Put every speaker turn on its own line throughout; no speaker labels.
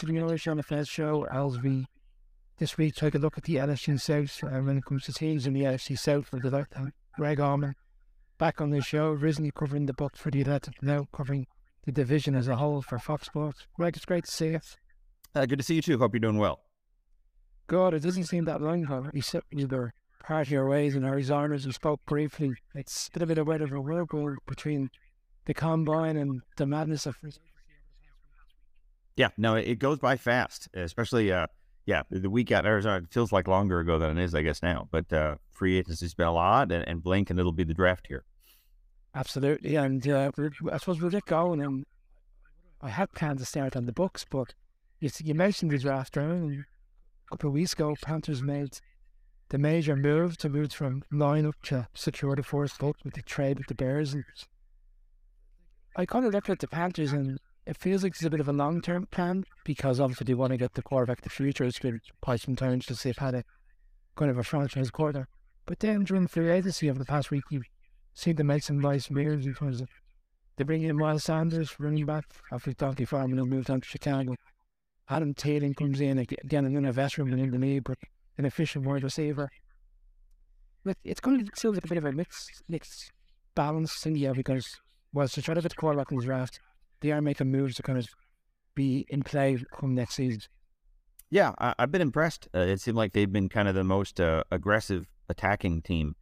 to the Irish NFL show as we this week take a look at the NFC South uh, when it comes to teams in the NFC South for the time. Greg Auman back on the show, recently covering the book for the Athletic, now covering the division as a whole for Fox Sports. Greg, it's great to see you.
Uh, good to see you too. Hope you're doing well.
God, it doesn't seem that long ago. We sit either part of your ways in Arizona's and spoke briefly. It's been a bit of a bit of a whirlwind between the combine and the madness of
yeah, no, it goes by fast, especially uh, yeah, the week at Arizona it feels like longer ago than it is, I guess now. But uh, free agency's been a lot, and, and blink, and it'll be the draft here.
Absolutely, and uh, I suppose we'll get going. And I had plans to start on the Bucs, but you, you mentioned the draft round. A couple of weeks ago, Panthers made the major move to move from lineup to secure the first vote with the trade with the Bears. And I kind of looked at the Panthers and it feels like it's a bit of a long term plan because obviously they want to get the quarterback the future. It's been quite some time since they've had a kind of a franchise quarter. But then during the free agency over the past week, you seem to make some nice moves because they bring in Miles Sanders, running back, after D'Onta Foreman who moved on to Chicago. Adam Taylor comes in again, another veteran in the league, but an efficient wide receiver. But it's going to feel like a bit of a mixed, mixed balance thing, yeah, because whilst they try to get the quarterback in the draft, they are making moves to kind of be in play come next season.
Yeah, I, have been impressed. Uh, it seemed like they've been kind of the most uh, aggressive attacking team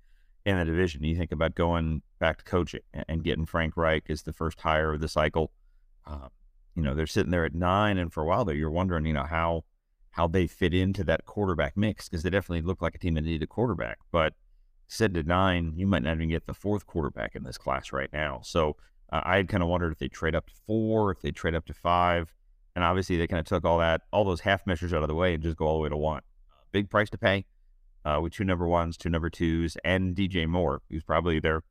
in the division. You think about going back to coaching and getting Frank Reich as the first hire of the cycle. Uh, you know, they're sitting there at nine, and for a while there, you're wondering, you know, how how they fit into that quarterback mix because they definitely look like a team that needed a quarterback. But said to nine, you might not even get the fourth quarterback in this class right now. So uh, I had kind of wondered if they trade up to four, if they trade up to five, and obviously they kind of took all that, all those half measures out of the way and just go all the way to one. Big price to pay uh, with two number ones, two number twos, and DJ Moore, who's probably their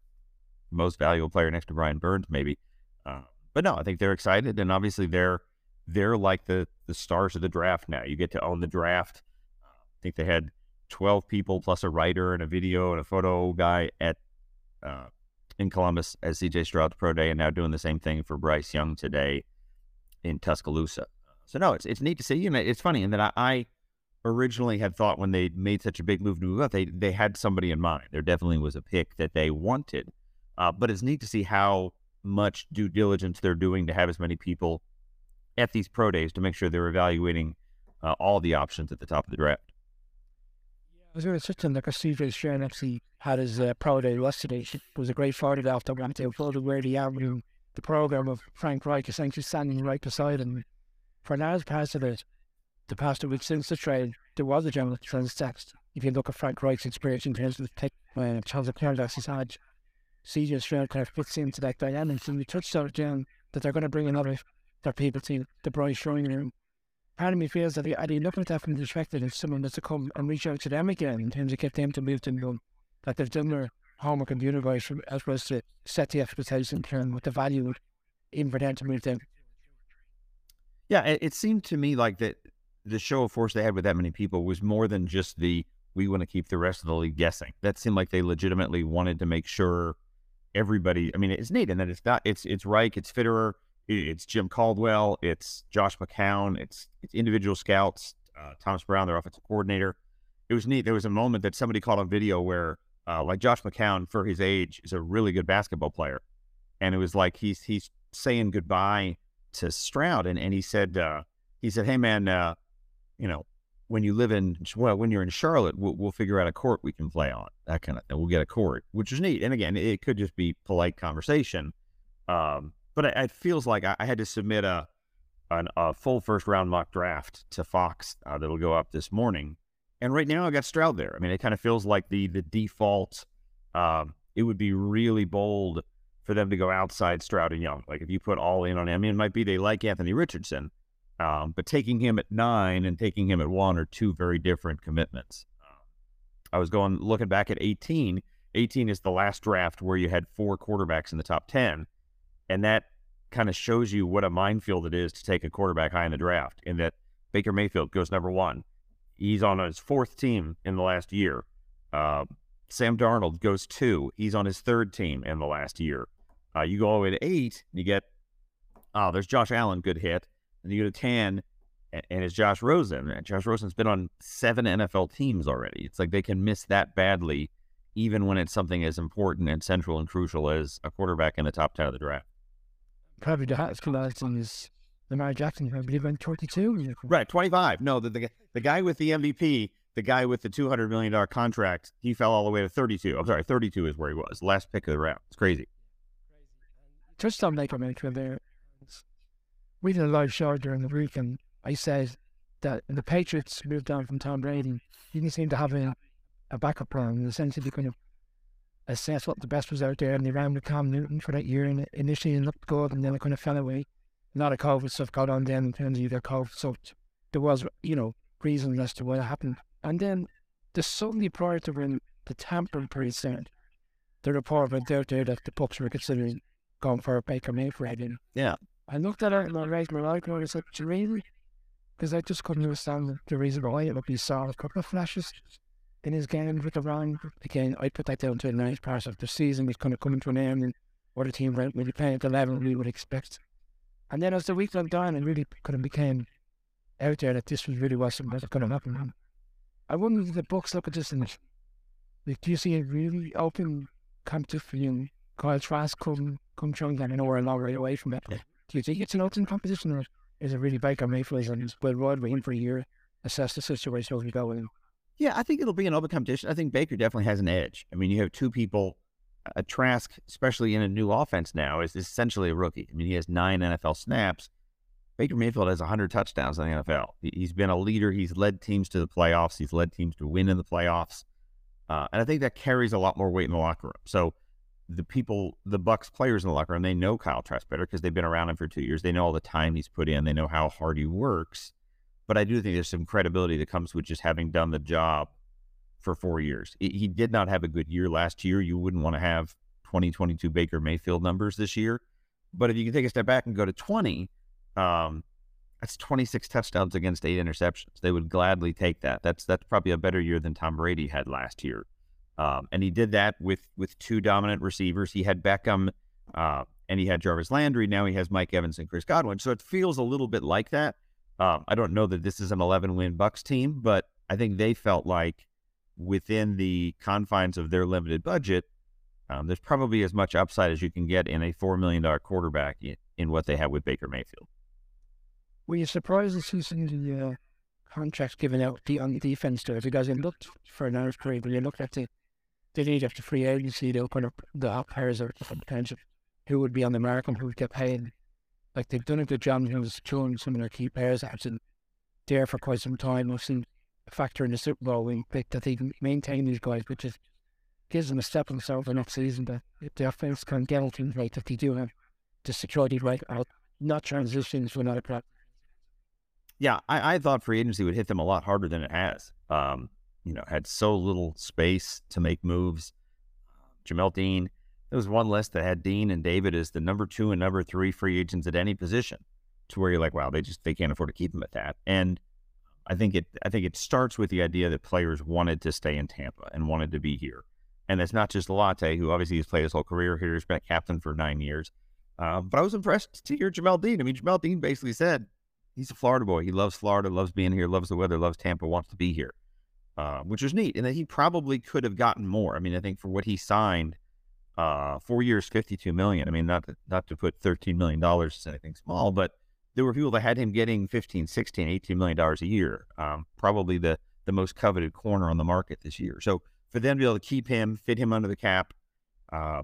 most valuable player next to Brian Burns, maybe. Uh, but no, I think they're excited, and obviously they're they're like the the stars of the draft now. You get to own the draft. I think they had twelve people plus a writer and a video and a photo guy at uh, in Columbus as CJ Stroud's pro day, and now doing the same thing for Bryce Young today in Tuscaloosa. So no, it's it's neat to see. You know, it's funny in that I, I originally had thought when they made such a big move to move up, they they had somebody in mind. There definitely was a pick that they wanted, uh, but it's neat to see how much due diligence they're doing to have as many people at these pro days to make sure they're evaluating uh, all the options at the top of the draft.
Was going to in like a CJ Stroud actually had his uh, pro day yesterday. It was a great photo after went to photo where the avenue, the program of Frank Reich essentially standing right beside him. For parts of it, the past two weeks since the trade, there was a general text. If you look at Frank Reich's experience in terms of the pick, uh, Charles Leclerc he's had, CJ Stroud kind of fits into that dynamic. And we touched on it down that they're going to bring another their people to the Bryce Showing Room part of me feels that are they looking at that from the perspective of someone that's to come and reach out to them again in terms of get them to move to them, that they've done their homework and universe as well as to set the expectation and what the value even for them to move them.
Yeah, it, it seemed to me like that the show of force they had with that many people was more than just the we want to keep the rest of the league guessing. That seemed like they legitimately wanted to make sure everybody. I mean, it's neat and that it's not. It's it's Reich, it's Fitterer, it's Jim Caldwell, it's Josh McCown, it's it's individual scouts, uh, Thomas Brown, their offensive coordinator. It was neat. There was a moment that somebody caught on video where, uh, like Josh McCown, for his age, is a really good basketball player, and it was like he's he's saying goodbye to Stroud, and and he said uh, he said, "Hey man, uh, you know." When you live in well, when you're in Charlotte, we'll, we'll figure out a court we can play on. That kind of thing. We'll get a court, which is neat. And again, it could just be polite conversation. Um, but it, it feels like I, I, had to submit a an, a full first round mock draft to Fox uh, that'll go up this morning. And right now I got Stroud there. I mean, it kind of feels like the the default. Um, it would be really bold for them to go outside Stroud and Young. Like if you put all in on him, I mean, it might be they like Anthony Richardson, um, but taking him at nine and taking him at one are two very different commitments. I was going looking back at 18. 18 is the last draft where you had four quarterbacks in the top 10. And that kind of shows you what a minefield it is to take a quarterback high in the draft. In that Baker Mayfield goes number one. He's on his fourth team in the last year. Uh, Sam Darnold goes two. He's on his third team in the last year. Uh, you go all the way to eight, and you get, oh, there's Josh Allen, good hit. And you go to 10, and, and it's Josh Rosen. And Josh Rosen's been on seven NFL teams already. It's like they can miss that badly, even when it's something as important and central and crucial as a quarterback in the top 10 of the draft.
Probably the highest last thing is Lamar Jackson, I believe, went 22.
Right, 25. No, the, the, the guy with the MVP, the guy with the $200 million contract, he fell all the way to 32. I'm sorry, 32 is where he was. Last pick of the round. It's crazy.
Just Touchdown maker maker there. We did a live show during the week, and I said that the Patriots moved on from Tom Brady. He didn't seem to have a, a backup plan, and essentially kind of assess what the best was out there, and they ran with Cam Newton for that year, and initially it looked good, and then it kind of fell away. A lot of COVID stuff got on then in terms of either COVID, so there was, you know, reasons as to what happened. And then the Sunday prior to when the tampering period started, the report went out there that the Bucs were considering going for a Baker Mayfield. And
Yeah.
I looked at it and I raised my eyebrow and I said, "Do you really? Because I just couldn't understand the reason why it would be saw a couple of flashes in his game with the wrong. Again, I put that down to the ninth part of the season was kind of coming to an end and other team weren't really playing at the level we would expect. And then as the week went on, it really kind of became out there that this was really was something that could have happened. I wonder if the Bucs look at this and like, do you see a really open competition? Kyle Trask come come trunk and I know we're a long way away from it.
Yeah.
Do you think it's an open competition or is it really Baker Mayfield and will Rod wait for a year, assess the situation as we go in?
Yeah, I think it'll be an open competition. I think Baker definitely has an edge. I mean, you have two people. A Trask, especially in a new offense now, is essentially a rookie. I mean, he has nine NFL snaps. Baker Mayfield has 100 touchdowns in the NFL. He- He's been a leader. He's led teams to the playoffs. He's led teams to win in the playoffs. Uh, and I think that carries a lot more weight in the locker room. So the people, the Bucs players in the locker room, they know Kyle Trask better because they've been around him for two years. They know all the time he's put in. They know how hard he works. But I do think there's some credibility that comes with just having done the job for four years. He did not have a good year last year. You wouldn't want to have 2022 Baker Mayfield numbers this year. But if you can take a step back and go to 20, um, that's 26 touchdowns against eight interceptions. They would gladly take that. That's that's probably a better year than Tom Brady had last year. Um, and he did that with with two dominant receivers. He had Beckham uh, and he had Jarvis Landry. Now he has Mike Evans and Chris Godwin. So it feels a little bit like that. Um, I don't know that this is an 11 win Bucs team, but I think they felt like within the confines of their limited budget, um, there's probably as much upside as you can get in a $4 million quarterback in, in what they have with Baker Mayfield.
Were you surprised to see some of the uh, contracts given out the, on the defense there? Because it looked for an Irish period, when you looked at the, the need after free agency, they were up of the hot are potential who would be on the and who would get paid. Like they've done a good job of showing some of their key players been there for quite some time. We've seen a factor in the Super Bowl win pick that they can maintain these guys, which is gives them a step in themselves next season. That if the offense can get things right, that they do have the security right out, not transition to another product.
Yeah, I, I thought free agency would hit them a lot harder than it has. Um, you know, had so little space to make moves. Jamel Dean, there was one list that had Dean and David as the number two and number three free agents at any position, to where you're like, wow, they just they can't afford to keep them at that. And I think it I think it starts with the idea that players wanted to stay in Tampa and wanted to be here, and that's not just Latte, who obviously has played his whole career here, he's been a captain for nine years. Uh, but I was impressed to hear Jamel Dean. I mean, Jamel Dean basically said he's a Florida boy. He loves Florida, loves being here, loves the weather, loves Tampa, wants to be here, uh, which was neat. And that he probably could have gotten more. I mean, I think for what he signed, uh, four years, fifty-two million. I mean, not to, not to put thirteen million dollars as anything small, but there were people that had him getting 15, 16, 18 million dollars a year. Um, probably the the most coveted corner on the market this year. So for them to be able to keep him, fit him under the cap, uh,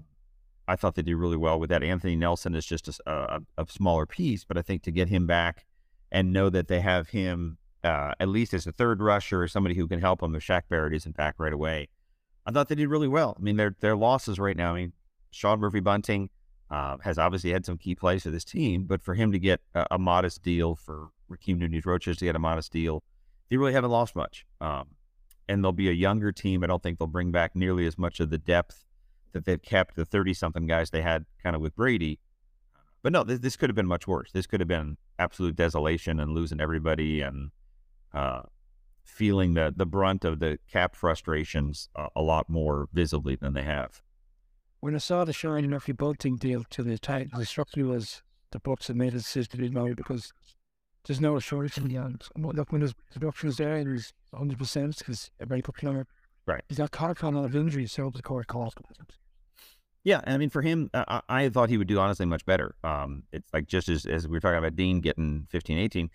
I thought they did really well with that. Anthony Nelson is just a, a, a smaller piece, but I think to get him back and know that they have him uh, at least as a third rusher or somebody who can help them if Shaq Barrett isn't back right away. I thought they did really well. I mean, their their losses right now. I mean, Sean Murphy Bunting uh, has obviously had some key plays for this team, but for him to get a, a modest deal for Rakeem Nunez Roches to get a modest deal, they really haven't lost much. Um, and they'll be a younger team. I don't think they'll bring back nearly as much of the depth that they've kept the 30 something guys they had kind of with Brady. But no, this, this could have been much worse. This could have been absolute desolation and losing everybody and uh, feeling the, the brunt of the cap frustrations a, a lot more visibly than they have.
When I saw the Sean Murphy Bunting deal to the Titans, the structure was the Bucs had made a decision to do now because there's no assurance in the end. Look, when his production was there, he was 100 percent because a very popular.
Right.
He's got caught on a lot of injuries, so the core call.
Yeah, I mean, for him, I, I thought he would do honestly much better. Um, it's like just as, as we were talking about Dean getting 15, 18,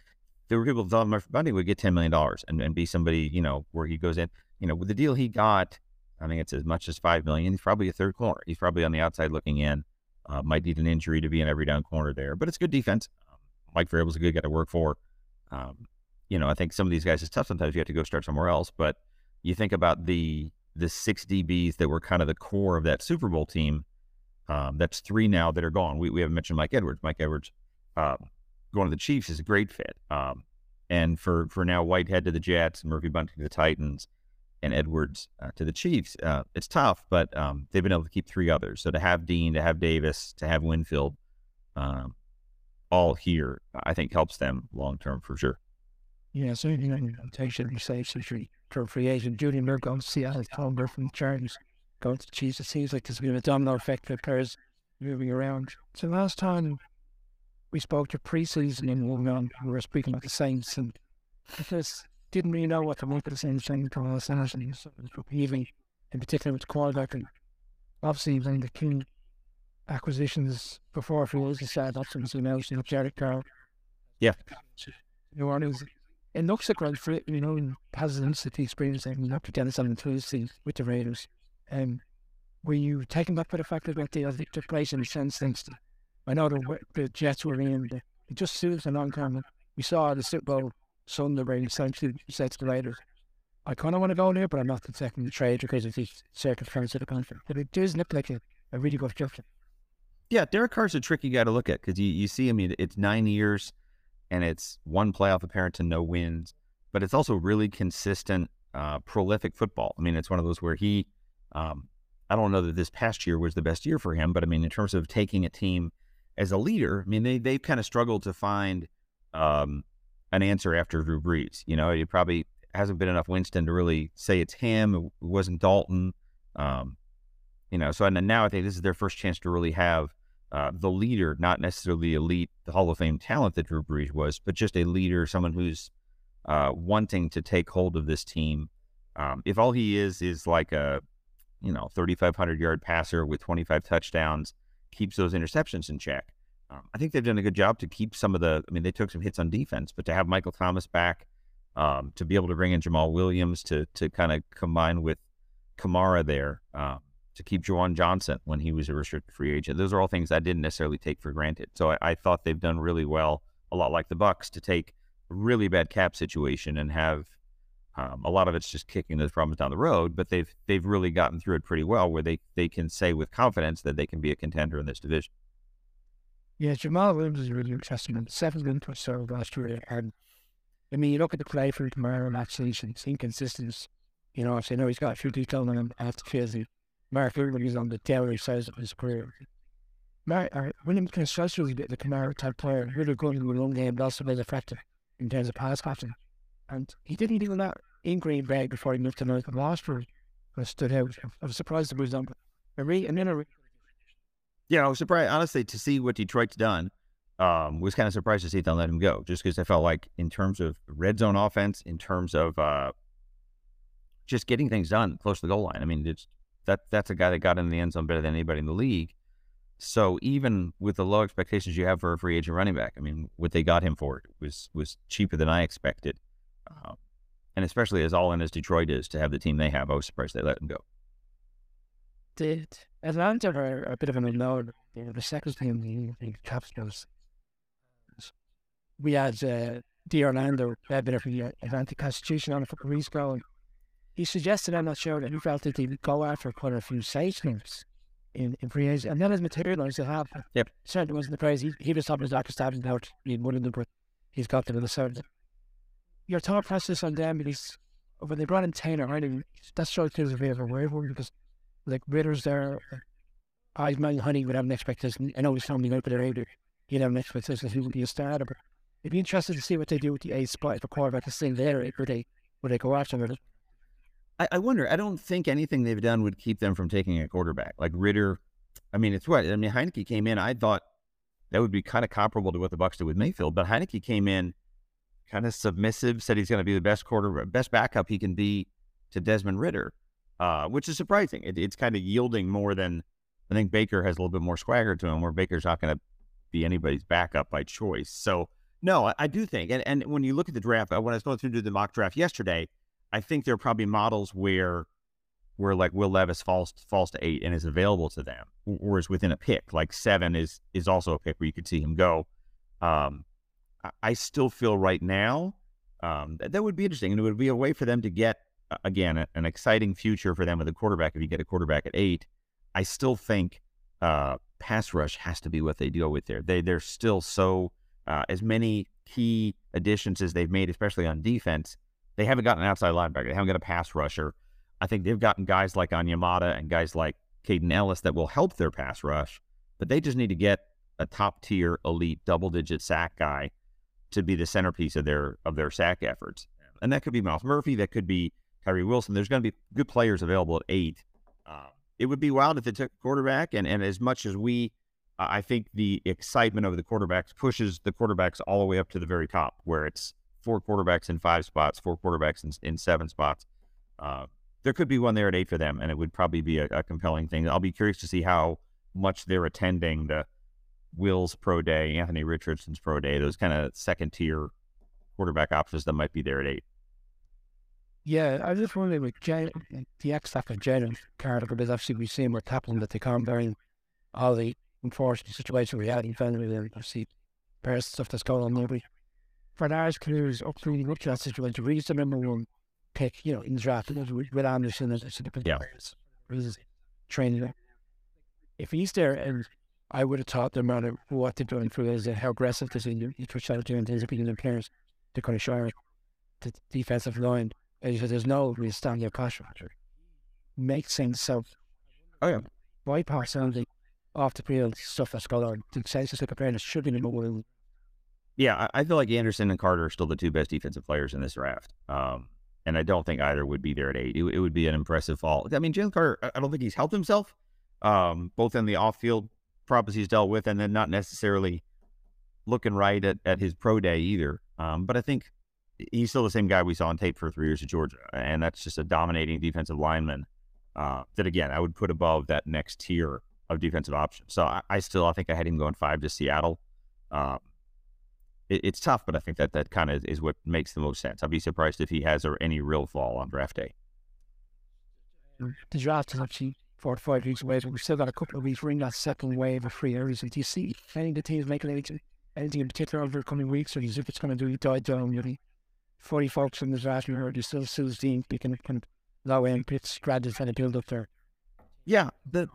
there were people thought Murphy Bunting would get $10 million and, and be somebody, you know, where he goes in. You know, with the deal he got, I think it's as much as 5 million. He's probably a third corner. He's probably on the outside looking in. Uh, might need an injury to be an every down corner there, but it's good defense. Um, Mike Vrabel's a good guy to work for. Um, you know, I think some of these guys, it's tough sometimes you have to go start somewhere else, but you think about the the six DBs that were kind of the core of that Super Bowl team um, that's three now that are gone. We, we haven't mentioned Mike Edwards. Mike Edwards uh, going to the Chiefs is a great fit. Um, and for, for now, Whitehead to the Jets, Murphy Bunting to the Titans, and Edwards uh, to the Chiefs. Uh, it's tough, but um, they've been able to keep three others. So to have Dean, to have Davis, to have Winfield, um, all here, I think helps them long term for sure.
Yeah, so you know, should be safe for free agent. Julian Murphy going to Seattle, Tom from the Chargers going to the Chiefs. It seems like there's been a domino effect for players moving around. So last time we spoke to preseason and moving on, we were speaking about the Saints and because didn't really know what to make of the Saints thing last night and even in particular with the quarterback and obviously of the key acquisitions before free agency said that's when you know, Derek Carr.
Yeah.
New Orleans. It looks like right for it, you know, and has an instant experience and to Dennis on Tuesday with the Raiders. Um, were you taken back by the fact that they, took place in the sense things? I know the, the Jets were in, the, it just suits a long time. We saw the Super Bowl Sunday where essentially said to the Raiders, I kind of want to go there, but I'm not accepting the trade because of the circumstances of the contract. But it does look like a, a really good structure.
Yeah, Derek Carr's a tricky guy to look at because you, you see, I mean, it's nine years and it's one playoff appearance and no wins, but it's also really consistent, uh, prolific football. I mean, it's one of those where he um, I don't know that this past year was the best year for him, but I mean, in terms of taking a team as a leader, I mean, they they've kind of struggled to find um, an answer after Drew Brees. You know, it probably hasn't been enough Winston to really say it's him. It wasn't Dalton. Um, you know, so and now I think this is their first chance to really have uh, the leader, not necessarily elite, the Hall of Fame talent that Drew Brees was, but just a leader, someone who's uh, wanting to take hold of this team. Um, if all he is is like a you know, 3,500 yard passer with 25 touchdowns, keeps those interceptions in check. Um, I think they've done a good job to keep some of the. I mean, they took some hits on defense, but to have Michael Thomas back, um, to be able to bring in Jamaal Williams to to kind of combine with Kamara there, um, to keep Juwan Johnson when he was a restricted free agent. Those are all things I didn't necessarily take for granted. So I, I thought they've done really well, a lot like the Bucs, to take a really bad cap situation and have um, a lot of it's just kicking those problems down the road, but they've they've really gotten through it pretty well, where they they can say with confidence that they can be a contender in this division.
Yeah, Jamaal Williams is a really interesting. Seven wins or so last year, and I mean, you look at the play for Kamara last season; it's inconsistent. You know, I know he's got a few details on him after the Mark Williams is on the dairy side of his career. Mark, uh, William can especially the, the Kamara type player, really good in the long game, but also very effective in terms of pass catching. And he didn't do that in Green Bay before he moved to North year. I stood out. I was surprised to was on. Re- and then a re-
yeah, I was surprised honestly to see what Detroit's done. Um, was kind of surprised to see them let him go, just because I felt like in terms of red zone offense, in terms of uh, just getting things done close to the goal line. I mean, that that's a guy that got in the end zone better than anybody in the league. So even with the low expectations you have for a free agent running back, I mean, what they got him for was was cheaper than I expected. Um, and especially as all in as Detroit is to have the team they have, I was surprised they let him go.
Did Atlanta are a bit of an unknown. You know, the second team the Capitals. We had uh, D. Orlando, a bit of the Atlantic Constitution on a couple of weeks ago. And he suggested, I'm not sure, that he felt that he would go after quite a few sage in, in free agency. And that has materialized to have.
Yep.
Certainly wasn't the praise. He, he was talking to Dr. Stabbins about being one of them, but he's got them in the third your thought process on them because when they brought in Taylor, right, that as a bit of a one because like Ridder's there, I man Honey would have an expectation. I know he's coming out, but they're He'd have an expectation he would be a starter. But it'd be interesting to see what they do with the A spot a quarterback is still there. Would they would they go after it?
I, I wonder. I don't think anything they've done would keep them from taking a quarterback like Ridder. I mean, it's what I mean. Heinicke came in. I thought that would be kind of comparable to what the Bucs did with Mayfield, but Heinicke came in kind of submissive. Said he's going to be the best quarter, best backup he can be to Desmond Ridder, uh, which is surprising. It, it's kind of yielding more than I think Baker has a little bit more swagger to him, where Baker's not going to be anybody's backup by choice. So no, I, I, do think, and, and when you look at the draft, uh, when I was going through the mock draft yesterday, I think there are probably models where where like Will Levis falls falls to eight and is available to them, whereas within a pick, like seven is is also a pick where you could see him go. Um, I, still feel right now um, that, that would be interesting, and it would be a way for them to get again a, an exciting future for them with a quarterback. If you get a quarterback at eight, I still think uh, pass rush has to be what they deal with there. They they're still so uh, as many key additions as they've made, especially on defense. They haven't gotten an outside linebacker. They haven't got a pass rusher. I think they've gotten guys like Onyemata and guys like Kaden Elliss that will help their pass rush, but they just need to get a top tier elite double digit sack guy to be the centerpiece of their of their sack efforts. And that could be Myles Murphy, that could be Tyree Wilson. There's going to be good players available at eight. Um, it would be wild if they took quarterback. And, and as much as we, uh, I think the excitement of the quarterbacks pushes the quarterbacks all the way up to the very top, where it's four quarterbacks in five spots, four quarterbacks in, in seven spots. Uh, there could be one there at eight for them, and it would probably be a, a compelling thing. I'll be curious to see how much they're attending the Will's pro day, Anthony Richardson's pro day, those kind of second tier quarterback options that might be there at eight.
Yeah, I was just wondering with Jen, the X factor Jalen Carter, because obviously we've seen what's happening that they can't bearing all the unfortunate situation we had in family and obviously various stuff that's going on there. For Lars Cruz up to up to that situation, he's the number one pick, you know, in the draft with Anderson as a different
yeah.
players. Training. If he's there and I would have taught them matter what they're doing for is how aggressive this is. You try to do in terms of being the players to kind of show the defensive line as there's no real standing pass rusher. Makes sense. So,
oh yeah,
bypass the off the field stuff that's going on. The senses of preparedness should be more.
Yeah, I feel like Anderson and Carter are still the two best defensive players in this draft. Um, and I don't think either would be there at eight. It, it would be an impressive fall. I mean, Jalen Carter, I don't think he's helped himself, um, both in the off-field problems he's dealt with, and then not necessarily looking right at, at his pro day either. Um, but I think he's still the same guy we saw on tape for three years at Georgia, and that's just a dominating defensive lineman. Uh, that again, I would put above that next tier of defensive options. So I, I still, I think I had him going five to Seattle. Um, it, it's tough, but I think that that kind of is what makes the most sense. I'd be surprised if he has or any real fall on draft day.
The draft is actually four to five weeks away, but we've still got a couple of weeks. We're in that second wave of free areas. Do you see any of the teams making anything, anything in particular over the coming weeks, or is if it's going to do die down? Really? 40 folks in the draft we heard, you still Sue's Dean picking kind of low end pits, graduates trying to build up there.
Yeah, the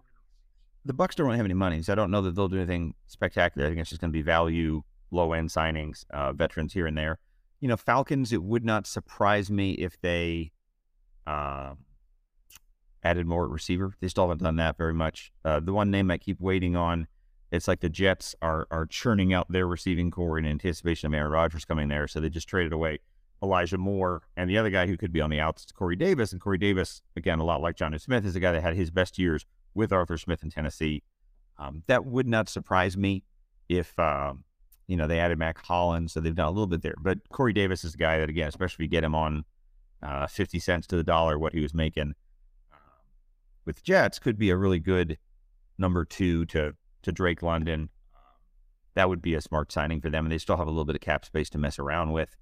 the Bucs don't really have any money, so I don't know that they'll do anything spectacular. I think it's just going to be value, low end signings, uh, veterans here and there. You know, Falcons. It would not surprise me if they uh, added more receiver. They still haven't done that very much. Uh, the one name I keep waiting on, it's like the Jets are are churning out their receiving core in anticipation of Aaron Rodgers coming there, so they just traded away Elijah Moore, and the other guy who could be on the outs is Corey Davis. And Corey Davis, again, a lot like Jonnu Smith, is a guy that had his best years with Arthur Smith in Tennessee. Um, that would not surprise me if um, you know they added Mack Hollins, so they've done a little bit there. But Corey Davis is a guy that, again, especially if you get him on uh, fifty cents to the dollar, what he was making with Jets, could be a really good number two to to Drake London. That would be a smart signing for them, and they still have a little bit of cap space to mess around with.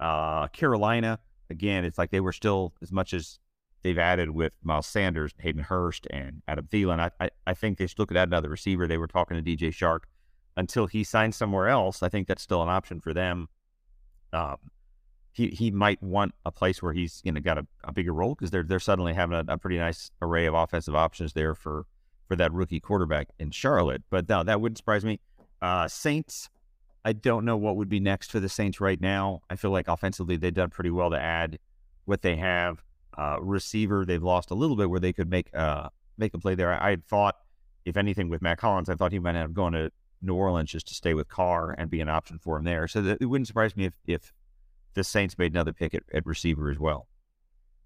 Uh, Carolina, again, it's like they were still as much as they've added with Miles Sanders, Hayden Hurst, and Adam Thielen. I, I, I think they still could add another receiver. They were talking to DJ Chark until he signs somewhere else. I think that's still an option for them. Um, he he might want a place where he's you know got a, a bigger role because they're they're suddenly having a, a, pretty nice array of offensive options there for for that rookie quarterback in Charlotte. But no, that wouldn't surprise me. Uh, Saints, I don't know what would be next for the Saints right now. I feel like offensively they've done pretty well to add what they have. Uh, receiver, they've lost a little bit where they could make uh, make a play there. I, I thought, if anything, with Mack Hollins, I thought he might end up going to New Orleans just to stay with Carr and be an option for him there. So that, it wouldn't surprise me if, if the Saints made another pick at, at receiver as well.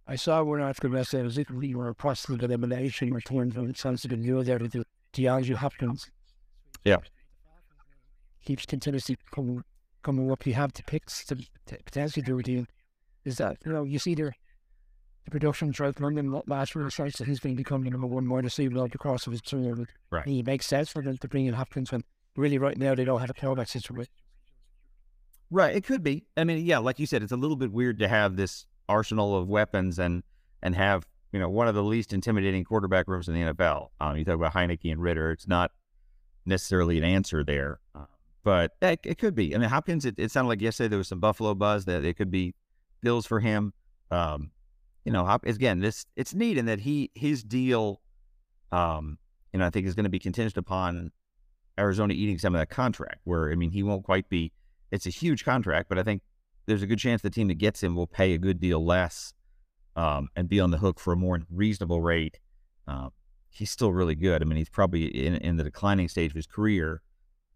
I saw one article yesterday. It was literally or possible elimination return from it sounds to be new there to DeAndre Hopkins.
Yeah
keeps continuously coming coming up, you have the picks to, to potentially do a deal. Is that you know you see the the production throughout London last year starts that he's to become the number one wide receiver over the course of his career.
Right.
It makes sense for them to bring in Hopkins when really right now they don't have a quarterback situation.
Right. It could be. I mean, yeah, like you said, it's a little bit weird to have this arsenal of weapons and and have you know one of the least intimidating quarterback rooms in the NFL. Um, you talk about Heinicke and Ridder. It's not necessarily an answer there, uh, but it, it could be. I mean, Hopkins. It, it sounded like yesterday there was some Buffalo buzz that it could be bills for him. Um, you know, again, this it's neat in that he his deal, um, you know, I think is going to be contingent upon Arizona eating some of that contract. Where I mean, he won't quite be. It's a huge contract, but I think there's a good chance the team that gets him will pay a good deal less um, and be on the hook for a more reasonable rate. Um, he's still really good. I mean, he's probably in, in the declining stage of his career,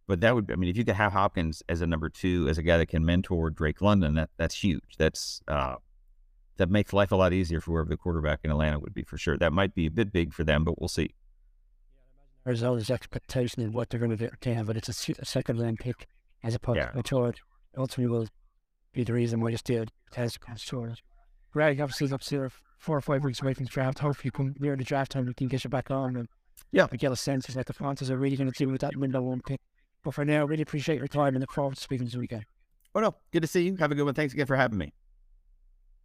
but that would, I mean, if you could have Hopkins as a number two, as a guy that can mentor Drake London, that that's huge. That's uh, that makes life a lot easier for whoever the quarterback in Atlanta would be for sure. That might be a bit big for them, but we'll see.
Arizona's expectation of what they're going to do but it's a, a second round pick as opposed
Yeah.
to a. Ultimately, will be the reason why you deal test comes short. Greg, obviously, up to four or five weeks away from the draft. Hopefully, come near the draft time, we can get you back on and
Yeah.
get a sense of what the Fantas are really going to do with that window one pick. But for now, really appreciate your time and look forward to speaking to you again.
Oh no, good to see you. Have a good one. Thanks again for having me.